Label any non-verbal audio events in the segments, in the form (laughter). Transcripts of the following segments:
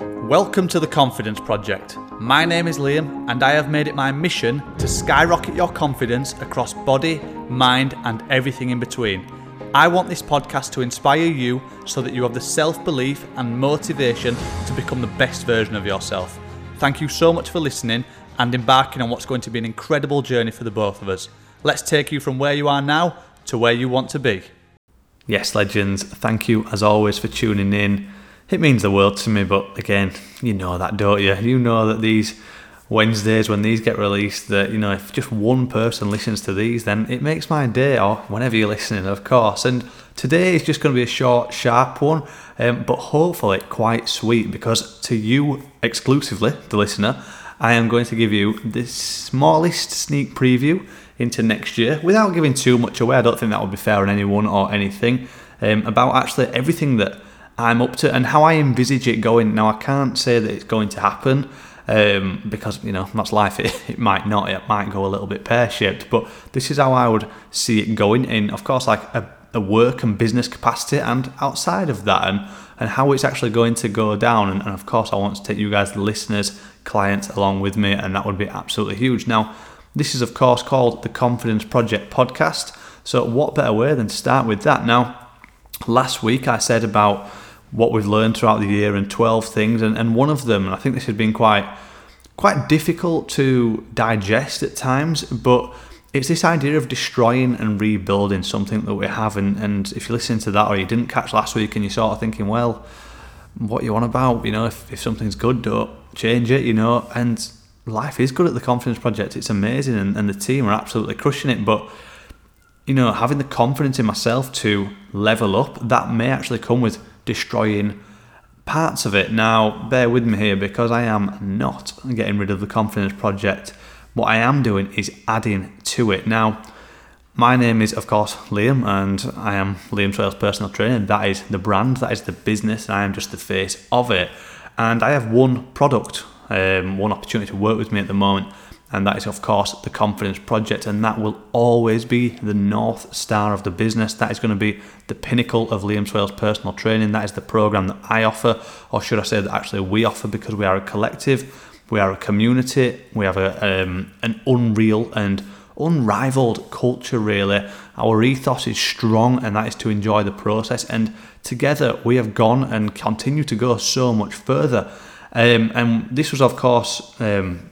Welcome to the Confidence Project. My name is Liam, and I have made it my mission to skyrocket your confidence across body, mind, and everything in between. I want this podcast to inspire you so that you have the self belief and motivation to become the best version of yourself. Thank you so much for listening and embarking on what's going to be an incredible journey for the both of us. Let's take you from where you are now to where you want to be. Yes, legends, thank you as always for tuning in it means the world to me. But again, you know that, don't you? You know that these Wednesdays when these get released, that you know if just one person listens to these, then it makes my day. Or whenever you're listening, of course. And today is just going to be a short, sharp one, um, but hopefully quite sweet because to you exclusively, the listener, I am going to give you the smallest sneak preview into next year without giving too much away. I don't think that would be fair on anyone or anything. Um, about actually everything that I'm up to and how I envisage it going. Now, I can't say that it's going to happen um, because, you know, that's life. (laughs) It, it might not, it might go a little bit pear shaped, but this is how I would see it going in, of course, like a, a work and business capacity and outside of that and, and how it's actually going to go down. And, and of course, I want to take you guys, the listeners, clients, along with me, and that would be absolutely huge. Now, this is, of course, called the Confidence Project podcast. So, what better way than to start with that? Now, last week I said about what we've learned throughout the year and 12 things and, and one of them and I think this has been quite quite difficult to digest at times but it's this idea of destroying and rebuilding something that we have and, and if you listen to that or you didn't catch last week and you're sort of thinking well what you want about? You know if, if something's good don't change it you know and life is good at the confidence project. It's amazing and, and the team are absolutely crushing it but you know having the confidence in myself to level up that may actually come with destroying parts of it. Now, bear with me here because I am not getting rid of the confidence project. What I am doing is adding to it. Now, my name is, of course, Liam, and I am Liam Swales Personal Training. That is the brand, that is the business, and I am just the face of it. And I have one product, um, one opportunity to work with me at the moment and that is of course the confidence project. And that will always be the north star of the business. That is going to be the pinnacle of liam swales personal training. That is the program that i offer or should i say that actually we offer because we are a collective we are a community we have a, um, an unreal and unrivaled culture really. Our ethos is strong and that is to enjoy the process. And together we have gone and continue to go so much further. Um, and this was of course um,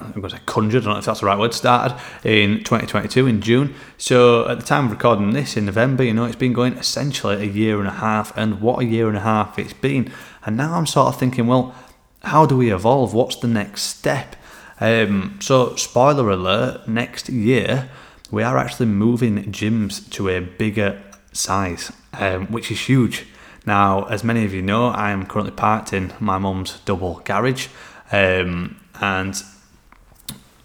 I'm going to say conjured, I don't know if that's the right word, started in 2022 in June. So at the time of recording this in November, you know, it's been going essentially a year and a half, and what a year and a half it's been. And now I'm sort of thinking, well, how do we evolve? What's the next step? Um, so, spoiler alert, next year we are actually moving gyms to a bigger size, um, which is huge. Now, as many of you know, I am currently parked in my mum's double garage, um, and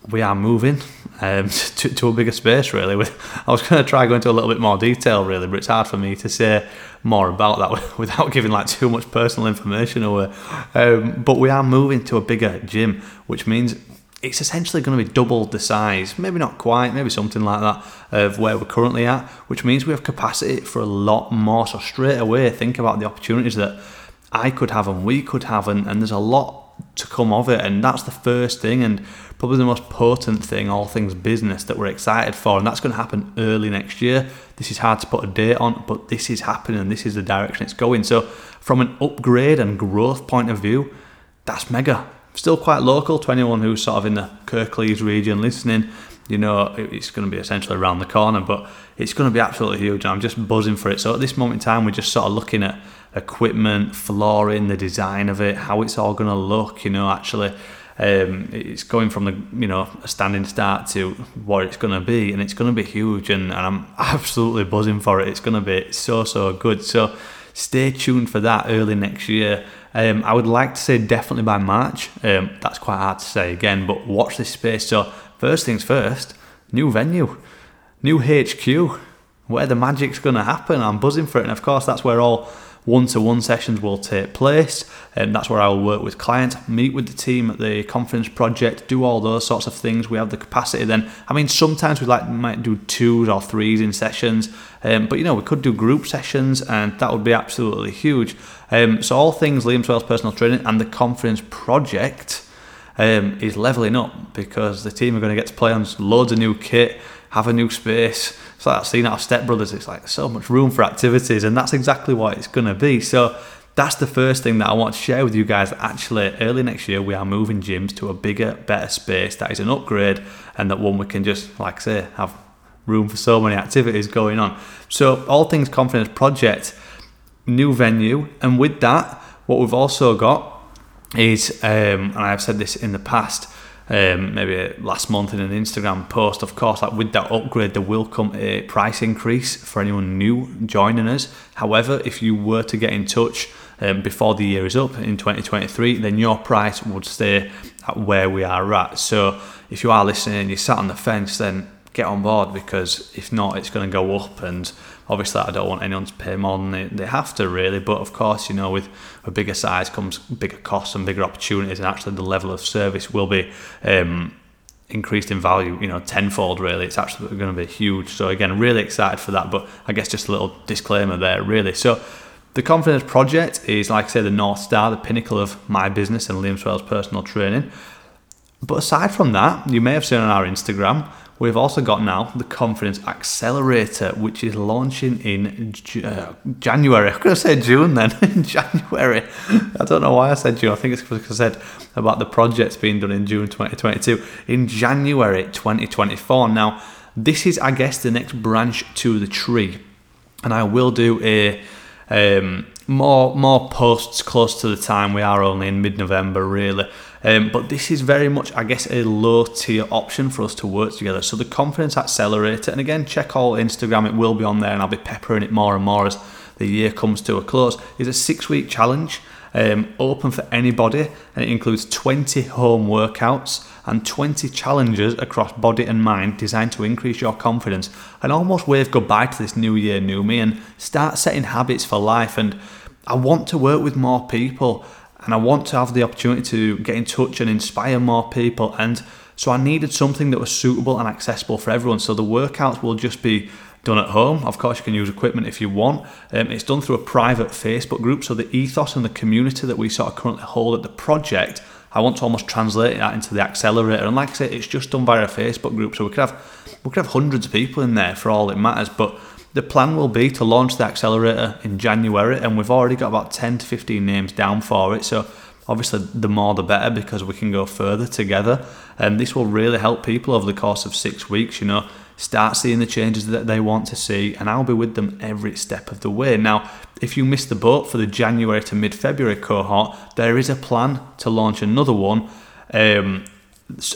we are moving um, (laughs) to, to, a bigger space really. I was going to try going into a little bit more detail really but it's hard for me to say more about that (laughs) without giving like too much personal information away. Um, but we are moving to a bigger gym which means it's essentially going to be double the size maybe not quite maybe something like that of where we're currently at which means we have capacity for a lot more. So straight away think about the opportunities that I could have and we could have and, and there's a lot to come of it and that's the first thing and probably the most potent thing all things business that we're excited for and that's going to happen early next year. This is hard to put a date on but this is happening and this is the direction it's going. So from an upgrade and growth point of view that's mega. Still quite local to anyone who's sort of in the kirklees region listening you know it's going to be essentially around the corner but it's going to be absolutely huge i'm just buzzing for it so at this moment in time we're just sort of looking at equipment, flooring, the design of it, how it's all going to look. You know, actually, um, it's going from the you know a standing start to what it's going to be, and it's going to be huge. And, and I'm (laughs) absolutely buzzing for it. It's going to be so so good. So stay tuned for that early next year. Um, I would like to say definitely by March. Um, that's quite hard to say again, but watch this space. So first things first, new venue, new HQ, where the magic's going to happen. I'm buzzing for it, and of course that's where all one to one sessions will take place, and that's where I will work with clients, meet with the team at the confidence Project, do all those sorts of things. We have the capacity then. I mean, sometimes we like might do twos or threes in sessions, um, but you know, we could do group sessions, and that would be absolutely huge. Um, so, all things Liam Swales personal training and the confidence Project. Um, is leveling up because the team are going to get to play on loads of new kit, have a new space, it's like that scene out of Step Brothers. It's like so much room for activities, and that's exactly what it's going to be. So that's the first thing that I want to share with you guys. Actually, early next year, we are moving gyms to a bigger, better space that is an upgrade, and that one we can just, like say, have room for so many activities going on. So, all things confidence project, new venue, and with that, what we've also got is, um, and I've said this in the past, um, maybe last month in an Instagram post. Of course, like with that upgrade, there will come a price increase for anyone new joining us. However, if you were to get in touch um, before the year is up in 2023, then your price would stay at where we are at. So if you are listening and you sat on the fence, then get on board because if not, it's going to go up. And obviously, I don't want anyone to pay more than they, they have to, really. But of course, you know, with a bigger size comes bigger costs and bigger opportunities, and actually, the level of service will be. Um, increased in value, you know, tenfold really. It's actually going to be huge. So again, really excited for that. But I guess just a little disclaimer there, really. So the Confidence Project is, like I say, the North Star, the pinnacle of my business and Liam Swales personal training. But aside from that, you may have seen on our Instagram, We've also got now the Confidence Accelerator, which is launching in uh, January. I'm going to say June then, (laughs) in January. I don't know why I said June. I think it's because I said about the projects being done in June 2022. In January 2024. Now, this is, I guess, the next branch to the tree. And I will do a um, more more posts close to the time. We are only in mid-November, really. Um, but this is very much, I guess, a low tier option for us to work together. So the confidence accelerator, and again, check all Instagram. It will be on there, and I'll be peppering it more and more as the year comes to a close. Is a six-week challenge. Um, open for anybody, and it includes 20 home workouts and 20 challenges across body and mind designed to increase your confidence and almost wave goodbye to this new year, new me, and start setting habits for life. And I want to work with more people and I want to have the opportunity to get in touch and inspire more people. And so I needed something that was suitable and accessible for everyone. So the workouts will just be done at home. Of course, you can use equipment if you want. Um, it's done through a private Facebook group. So the ethos and the community that we sort of currently hold at the project, I want to almost translate that into the accelerator. And like I said, it's just done via a Facebook group. So we could have we could have hundreds of people in there for all it matters. But the plan will be to launch the accelerator in January, and we've already got about 10 to 15 names down for it. So, obviously, the more the better because we can go further together. And this will really help people over the course of six weeks, you know, start seeing the changes that they want to see. And I'll be with them every step of the way. Now, if you missed the boat for the January to mid February cohort, there is a plan to launch another one. Um,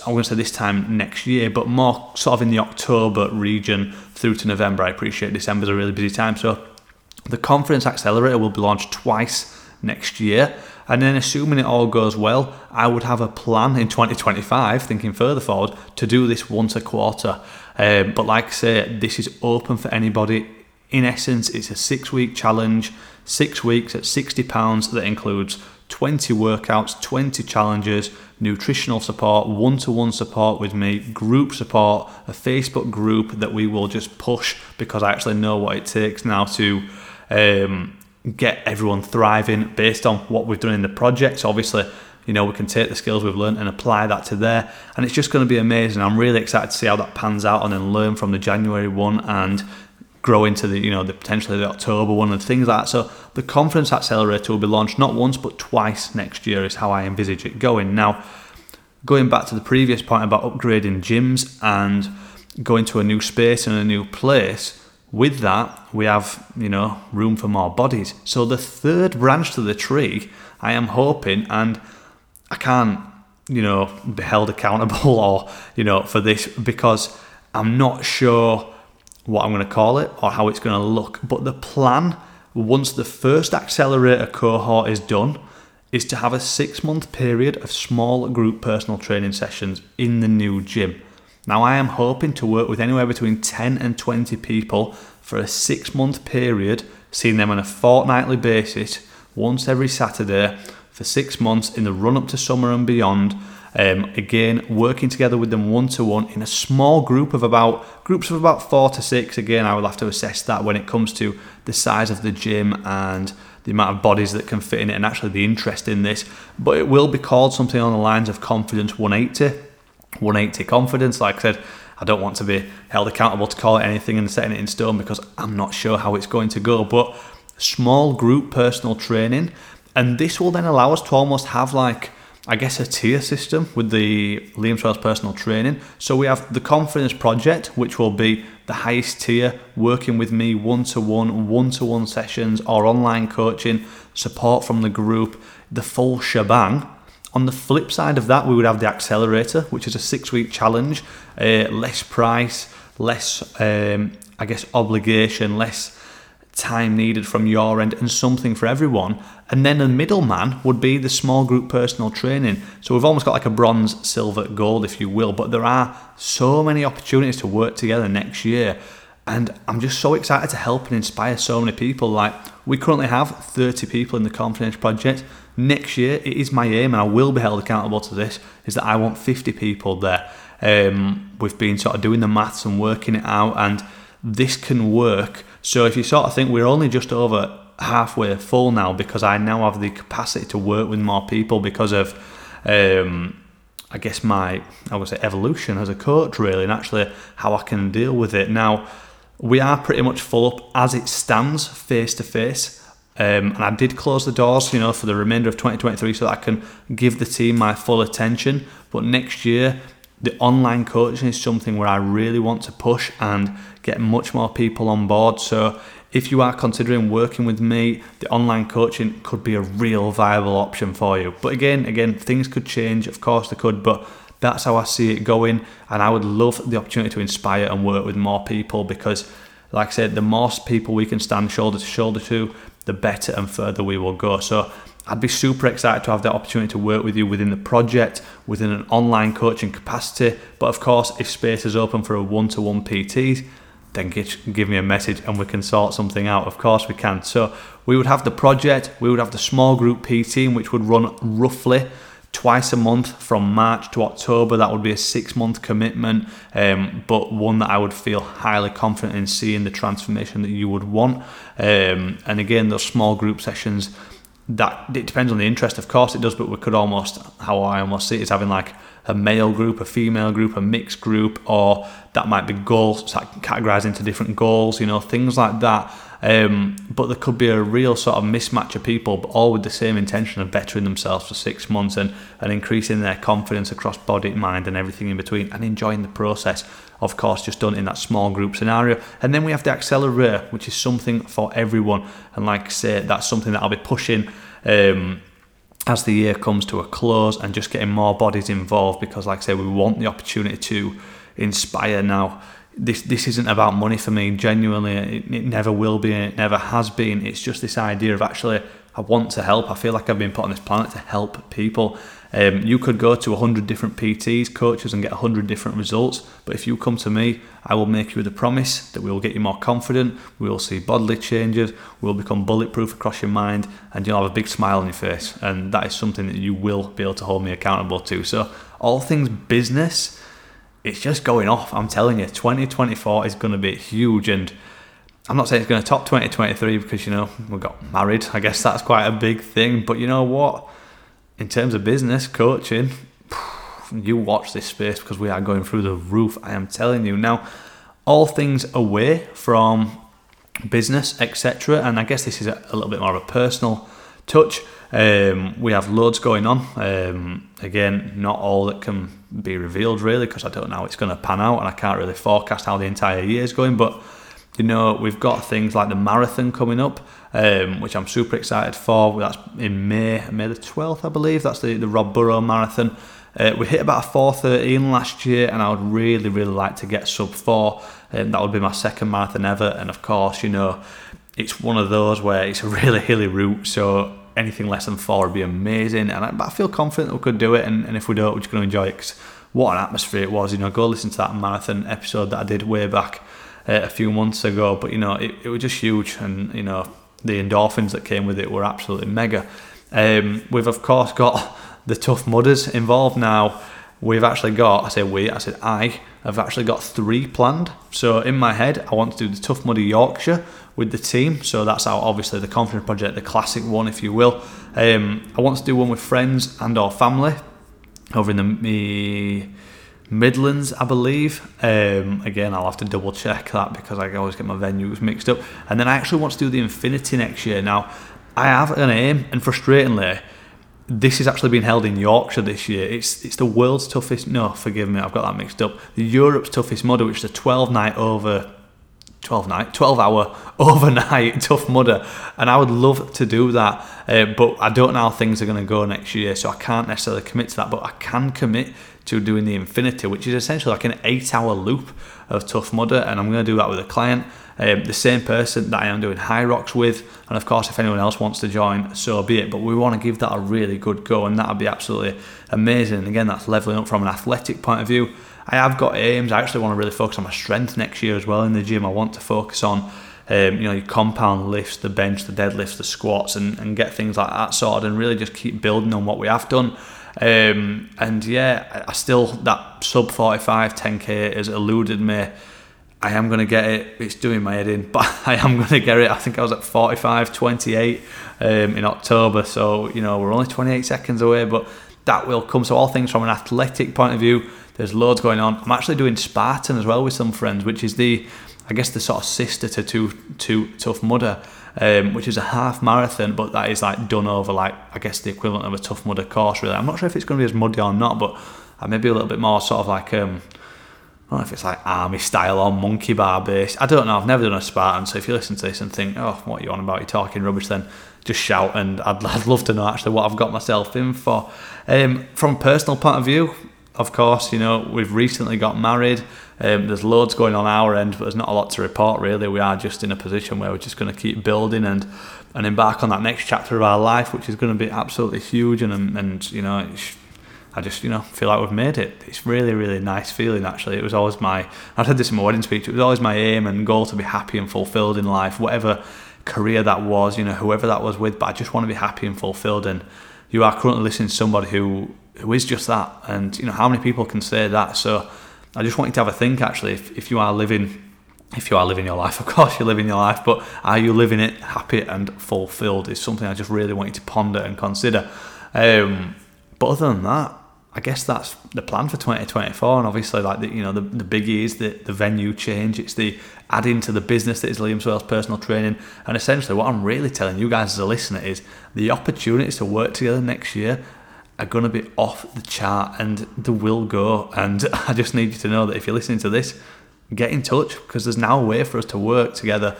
I'm going to say this time next year, but more sort of in the October region through to November. I appreciate December's a really busy time. So the confidence Accelerator will be launched twice next year. And then, assuming it all goes well, I would have a plan in 2025, thinking further forward, to do this once a quarter. Um, but like I say, this is open for anybody. In essence, it's a six week challenge, six weeks at £60 that includes 20 workouts, 20 challenges, nutritional support, one to one support with me, group support, a Facebook group that we will just push because I actually know what it takes now to um, get everyone thriving based on what we've done in the projects. Obviously, you know, we can take the skills we've learned and apply that to there, and it's just going to be amazing. I'm really excited to see how that pans out and then learn from the January one and grow into the you know the potentially the October one and things like that. So the confidence Accelerator will be launched not once but twice next year is how I envisage it going. Now, going back to the previous point about upgrading gyms and going to a new space and a new place. With that, we have, you know, room for more bodies. So the third branch to the tree, I am hoping, and I can't, you know, be held accountable (laughs) or, you know, for this because I'm not sure what I'm going to call it or how it's going to look. But the plan, once the first accelerator cohort is done, is to have a six month period of small group personal training sessions in the new gym. Now, I am hoping to work with anywhere between 10 and 20 people for a six month period seeing them on a fortnightly basis, once every Saturday for six months in the run up to summer and beyond. Um, again, working together with them one to one in a small group of about groups of about four to six. Again, I will have to assess that when it comes to the size of the gym and the amount of bodies that can fit in it, and actually the interest in this. But it will be called something on the lines of Confidence 180. 180 Confidence, like I said. I don't want to be held accountable to call it anything and setting it in stone because I'm not sure how it's going to go. But small group personal training, and this will then allow us to almost have like I guess, a tier system with the Liam Swales personal training. So we have the Confidence Project, which will be the highest tier, working with me one to one, one to one sessions or online coaching, support from the group, the full shebang. On the flip side of that, we would have the Accelerator, which is a six week challenge, uh, less price, less, um, I guess, obligation, less time needed from your end and something for everyone. And then the middleman would be the small group personal training. So we've almost got like a bronze, silver, gold, if you will. But there are so many opportunities to work together next year. And I'm just so excited to help and inspire so many people. Like we currently have 30 people in the Confidence Project. Next year, it is my aim, and I will be held accountable to this, is that I want 50 people there. Um, we've been sort of doing the maths and working it out, and this can work so if you sort of think we're only just over halfway full now because I now have the capacity to work with more people because of, um, I guess my I would say evolution as a coach really, and actually how I can deal with it now. We are pretty much full up as it stands, face to face. Um, and I did close the doors, you know, for the remainder of 2023 so that I can give the team my full attention. But next year, the online coaching is something where I really want to push and get much more people on board. So if you are considering working with me, the online coaching could be a real viable option for you. But again, again, things could change, of course they could, but that's how I see it going. And I would love the opportunity to inspire and work with more people because, like I said, the more people we can stand shoulder to shoulder to, the better and further we will go. So I'd be super excited to have the opportunity to work with you within the project, within an online coaching capacity. But of course, if space is open for a one to one PT, then give me a message and we can sort something out. Of course, we can. So, we would have the project, we would have the small group PT, which would run roughly twice a month from March to October. That would be a six month commitment, um, but one that I would feel highly confident in seeing the transformation that you would want. Um, and again, those small group sessions that it depends on the interest, of course it does, but we could almost how I almost see it is having like a male group, a female group, a mixed group, or that might be goals categorized into different goals, you know, things like that. Um, but there could be a real sort of mismatch of people, but all with the same intention of bettering themselves for six months and, and increasing their confidence across body, mind, and everything in between, and enjoying the process. Of course, just done in that small group scenario. And then we have the accelerator, which is something for everyone. And like I say, that's something that I'll be pushing. Um, as the year comes to a close and just getting more bodies involved because like I say we want the opportunity to inspire now this this isn't about money for me. Genuinely, it, it never will be. And it never has been. It's just this idea of actually, I want to help. I feel like I've been put on this planet to help people. Um, you could go to 100 different PTs, coaches, and get 100 different results. But if you come to me, I will make you the promise that we will get you more confident, we will see bodily changes, we will become bulletproof across your mind, and you'll have a big smile on your face. And that is something that you will be able to hold me accountable to. So, all things business it's just going off. I'm telling you, 2024 is going to be huge. And I'm not saying it's going to top 2023 because, you know, we got married. I guess that's quite a big thing. But you know what? In terms of business, coaching, you watch this space because we are going through the roof. I am telling you. Now, all things away from business, etc. And I guess this is a, little bit more of a personal touch. Um, we have loads going on. Um, again, not all that can be revealed really because I don't know how it's going to pan out and I can't really forecast how the entire year is going. But you know, we've got things like the marathon coming up, um, which I'm super excited for. That's in May, May the 12th, I believe. That's the, the Rob Burrow Marathon. Uh, we hit about a 4.13 last year, and I would really, really like to get sub 4. Um, that would be my second marathon ever. And of course, you know, it's one of those where it's a (laughs) really hilly route, so anything less than four would be amazing. And I, but I feel confident we could do it. And, and if we don't, we're just going to enjoy it. Cause what an atmosphere it was. You know, go listen to that marathon episode that I did way back. uh, a few months ago, but you know, it, it was just huge, and you know, the endorphins that came with it were absolutely mega. Um, we've of course got (laughs) the Tough Mudders involved now. We've actually got, I say we, I said I, have actually got three planned. So in my head, I want to do the Tough Mudder Yorkshire with the team. So that's our obviously the confidence project, the classic one, if you will. Um, I want to do one with friends and or family over in the Midlands, I believe. Um, again, I'll have to double check that because I always get my venues mixed up. And then I actually want to do the Infinity next year. Now, I have an aim, and frustratingly, this is actually being held in Yorkshire this year. It's it's the world's toughest. No, forgive me, I've got that mixed up. The Europe's toughest mudder, which is a 12 night over 12 night, 12 hour (laughs) overnight tough mudder, and I would love to do that, uh, but I don't know how things are going to go next year, so I can't necessarily commit to that. But I can commit to doing the Infinity, which is essentially like an eight hour loop of tough mudder, and I'm going to do that with a client. Um, the same person that I am doing Hyrox with, and of course, if anyone else wants to join, so be it. But we want to give that a really good go, and that would be absolutely amazing. And again, that's leveling up from an athletic point of view. I have got aims. I actually want to really focus on my strength next year as well in the gym. I want to focus on um, you know, your compound lifts, the bench, the deadlifts, the squats, and, and get things like that sorted, and really just keep building on what we have done. Um, and yeah, I still that sub 45 10k has eluded me. I am going to get it. It's doing my head in, (laughs) but I am going to get it. I think I was at 45 28 um, in October, so you know we're only 28 seconds away, but that will come. So all things from an athletic point of view, there's loads going on. I'm actually doing Spartan as well with some friends, which is the I guess the sort of sister to to, to Tough Mudder um, which is a half marathon, but that is like done over like I guess the equivalent of a tough mudder course. Really, I'm not sure if it's going to be as muddy or not, but maybe a little bit more sort of like um, I don't know if it's like army style or monkey bar based. I don't know. I've never done a Spartan, so if you listen to this and think, oh, what are you on about? You're talking rubbish, then just shout, and I'd, (laughs) I'd love to know actually what I've got myself in for. Um, from a personal point of view, of course, you know we've recently got married. Um, there's loads going on our end, but there's not a lot to report really. We are just in a position where we're just going to keep building and and embark on that next chapter of our life, which is going to be absolutely huge. And and you know, I just you know feel like we've made it. It's really really nice feeling. Actually, it was always my I said this in my wedding speech. It was always my aim and goal to be happy and fulfilled in life, whatever career that was. You know, whoever that was with. But I just want to be happy and fulfilled. And you are currently listening to somebody who who is just that. And you know, how many people can say that? So I just want you to have a think actually if, if you are living if you are living your life, (laughs) of course you're living your life, but are you living it happy and fulfilled is something I just really want you to ponder and consider. Um, but other than that, I guess that's the plan for 2024, and obviously, like the, you know, the, the biggie is the, the venue change. It's the adding to the business that is Liam Swales personal training, and essentially, what I'm really telling you guys as a listener is the opportunities to work together next year are going to be off the chart and they will go. And (laughs) I just need you to know that if you're listening to this, get in touch because there's now a way for us to work together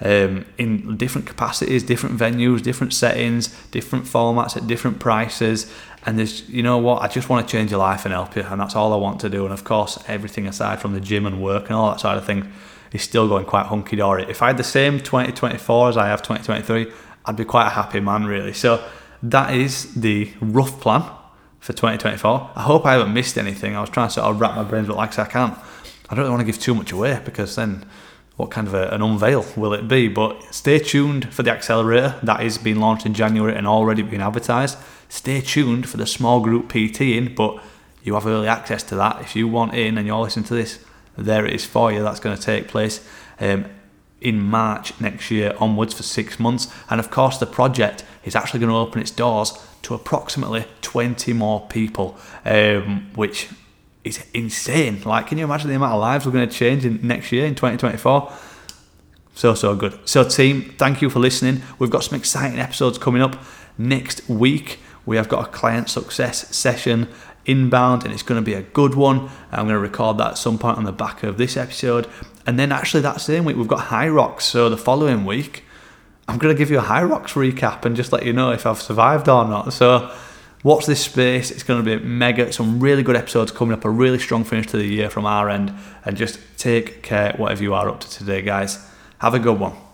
um, in different capacities, different venues, different settings, different formats at different prices. And there's, you know what, I just want to change your life and help you. And that's all I want to do. And of course, everything aside from the gym and work and all that side of things is still going quite hunky dory. If I had the same 2024 as I have 2023, I'd be quite a happy man, really. So, that is the rough plan for 2024. I hope I haven't missed anything. I was trying to sort of wrap my brains, but like I can't. I don't want to give too much away because then what kind of a, an unveil will it be? But stay tuned for the accelerator that is being launched in January and already being advertised. Stay tuned for the small group PT in, but you have early access to that. If you want in and you're listening to this, there it is for you. That's going to take place. Um, in March next year onwards for six months. And of course, the project is actually going to open its doors to approximately 20 more people, um, which is insane. Like, can you imagine the amount of lives we're going to change in next year in 2024? So, so good. So, team, thank you for listening. We've got some exciting episodes coming up next week. We have got a client success session inbound and it's going to be a good one. I'm going to record that at some point on the back of this episode. And then actually that same week we've got Hyrox. So the following week I'm going to give you a Hyrox recap and just let you know if I've survived or not. So watch this space. It's going to be mega. Some really good episodes coming up. A really strong finish to the year from our end. And just take care whatever you are up to today, guys. Have a good one.